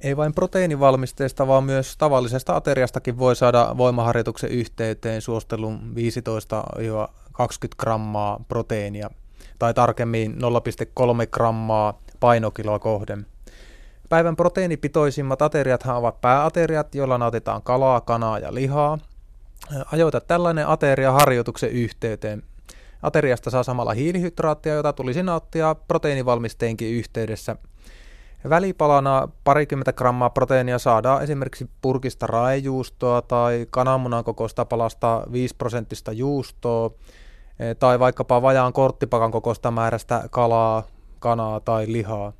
Ei vain proteiinivalmisteesta, vaan myös tavallisesta ateriastakin voi saada voimaharjoituksen yhteyteen suostelun 15-20 grammaa proteiinia, tai tarkemmin 0,3 grammaa painokiloa kohden. Päivän proteiinipitoisimmat ateriathan ovat pääateriat, joilla nautitaan kalaa, kanaa ja lihaa. Ajoita tällainen ateria harjoituksen yhteyteen. Ateriasta saa samalla hiilihydraattia, jota tulisi nauttia proteiinivalmisteenkin yhteydessä – Välipalana parikymmentä grammaa proteiinia saadaan esimerkiksi purkista raejuustoa tai kananmunan kokoista palasta 5 prosenttista juustoa e, tai vaikkapa vajaan korttipakan kokoista määrästä kalaa, kanaa tai lihaa.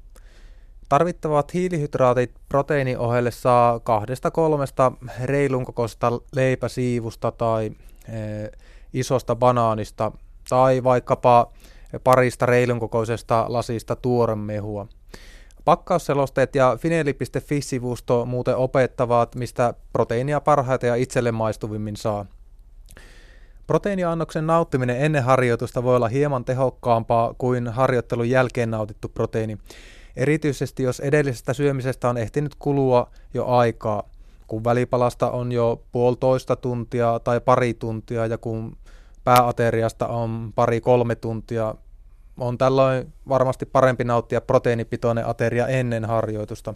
Tarvittavat hiilihydraatit proteiinin ohelle saa kahdesta kolmesta reilun kokoista leipäsiivusta tai e, isosta banaanista tai vaikkapa parista reilun kokoisesta lasista tuoremehua. Pakkausselosteet ja fineli.fi-sivusto muuten opettavat, mistä proteiinia parhaiten ja itselle maistuvimmin saa. Proteiiniannoksen nauttiminen ennen harjoitusta voi olla hieman tehokkaampaa kuin harjoittelun jälkeen nautittu proteiini, erityisesti jos edellisestä syömisestä on ehtinyt kulua jo aikaa, kun välipalasta on jo puolitoista tuntia tai pari tuntia ja kun pääateriasta on pari-kolme tuntia, on tällöin varmasti parempi nauttia proteiinipitoinen ateria ennen harjoitusta.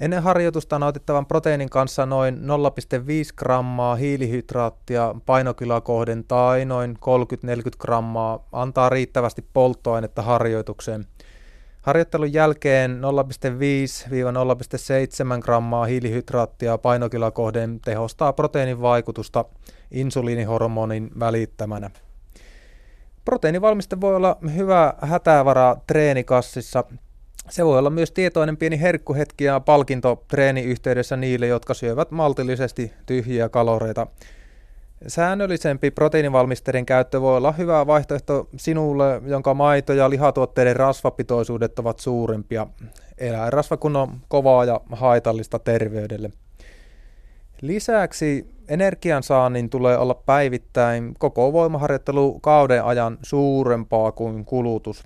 Ennen harjoitusta nautittavan proteiinin kanssa noin 0,5 grammaa hiilihydraattia painokiloa kohden tai noin 30-40 grammaa antaa riittävästi polttoainetta harjoitukseen. Harjoittelun jälkeen 0,5-0,7 grammaa hiilihydraattia painokiloa kohden tehostaa proteiinin vaikutusta insuliinihormonin välittämänä. Proteiinivalmiste voi olla hyvä hätävara treenikassissa. Se voi olla myös tietoinen pieni herkkuhetki ja palkinto treeniyhteydessä niille, jotka syövät maltillisesti tyhjiä kaloreita. Säännöllisempi proteiinivalmisteiden käyttö voi olla hyvä vaihtoehto sinulle, jonka maito- ja lihatuotteiden rasvapitoisuudet ovat suurempia. Eläinrasva kun on kovaa ja haitallista terveydelle. Lisäksi energiansaannin tulee olla päivittäin koko voimaharjoittelu kauden ajan suurempaa kuin kulutus.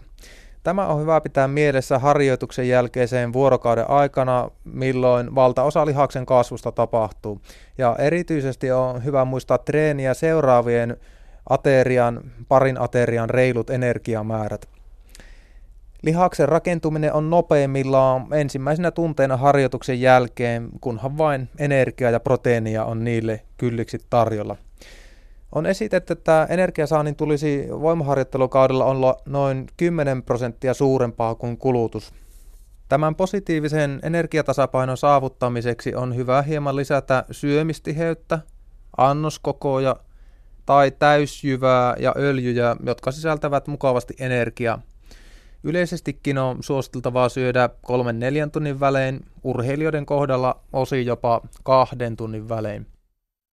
Tämä on hyvä pitää mielessä harjoituksen jälkeiseen vuorokauden aikana, milloin valtaosa lihaksen kasvusta tapahtuu. Ja erityisesti on hyvä muistaa treeniä seuraavien aterian, parin aterian reilut energiamäärät. Lihaksen rakentuminen on nopeimmillaan ensimmäisenä tunteina harjoituksen jälkeen, kunhan vain energiaa ja proteiinia on niille kylliksi tarjolla. On esitetty, että energiasaannin tulisi voimaharjoittelukaudella olla noin 10 prosenttia suurempaa kuin kulutus. Tämän positiivisen energiatasapainon saavuttamiseksi on hyvä hieman lisätä syömistiheyttä, annoskokoja tai täysjyvää ja öljyjä, jotka sisältävät mukavasti energiaa. Yleisestikin on suositeltavaa syödä kolmen neljän tunnin välein, urheilijoiden kohdalla osi jopa kahden tunnin välein.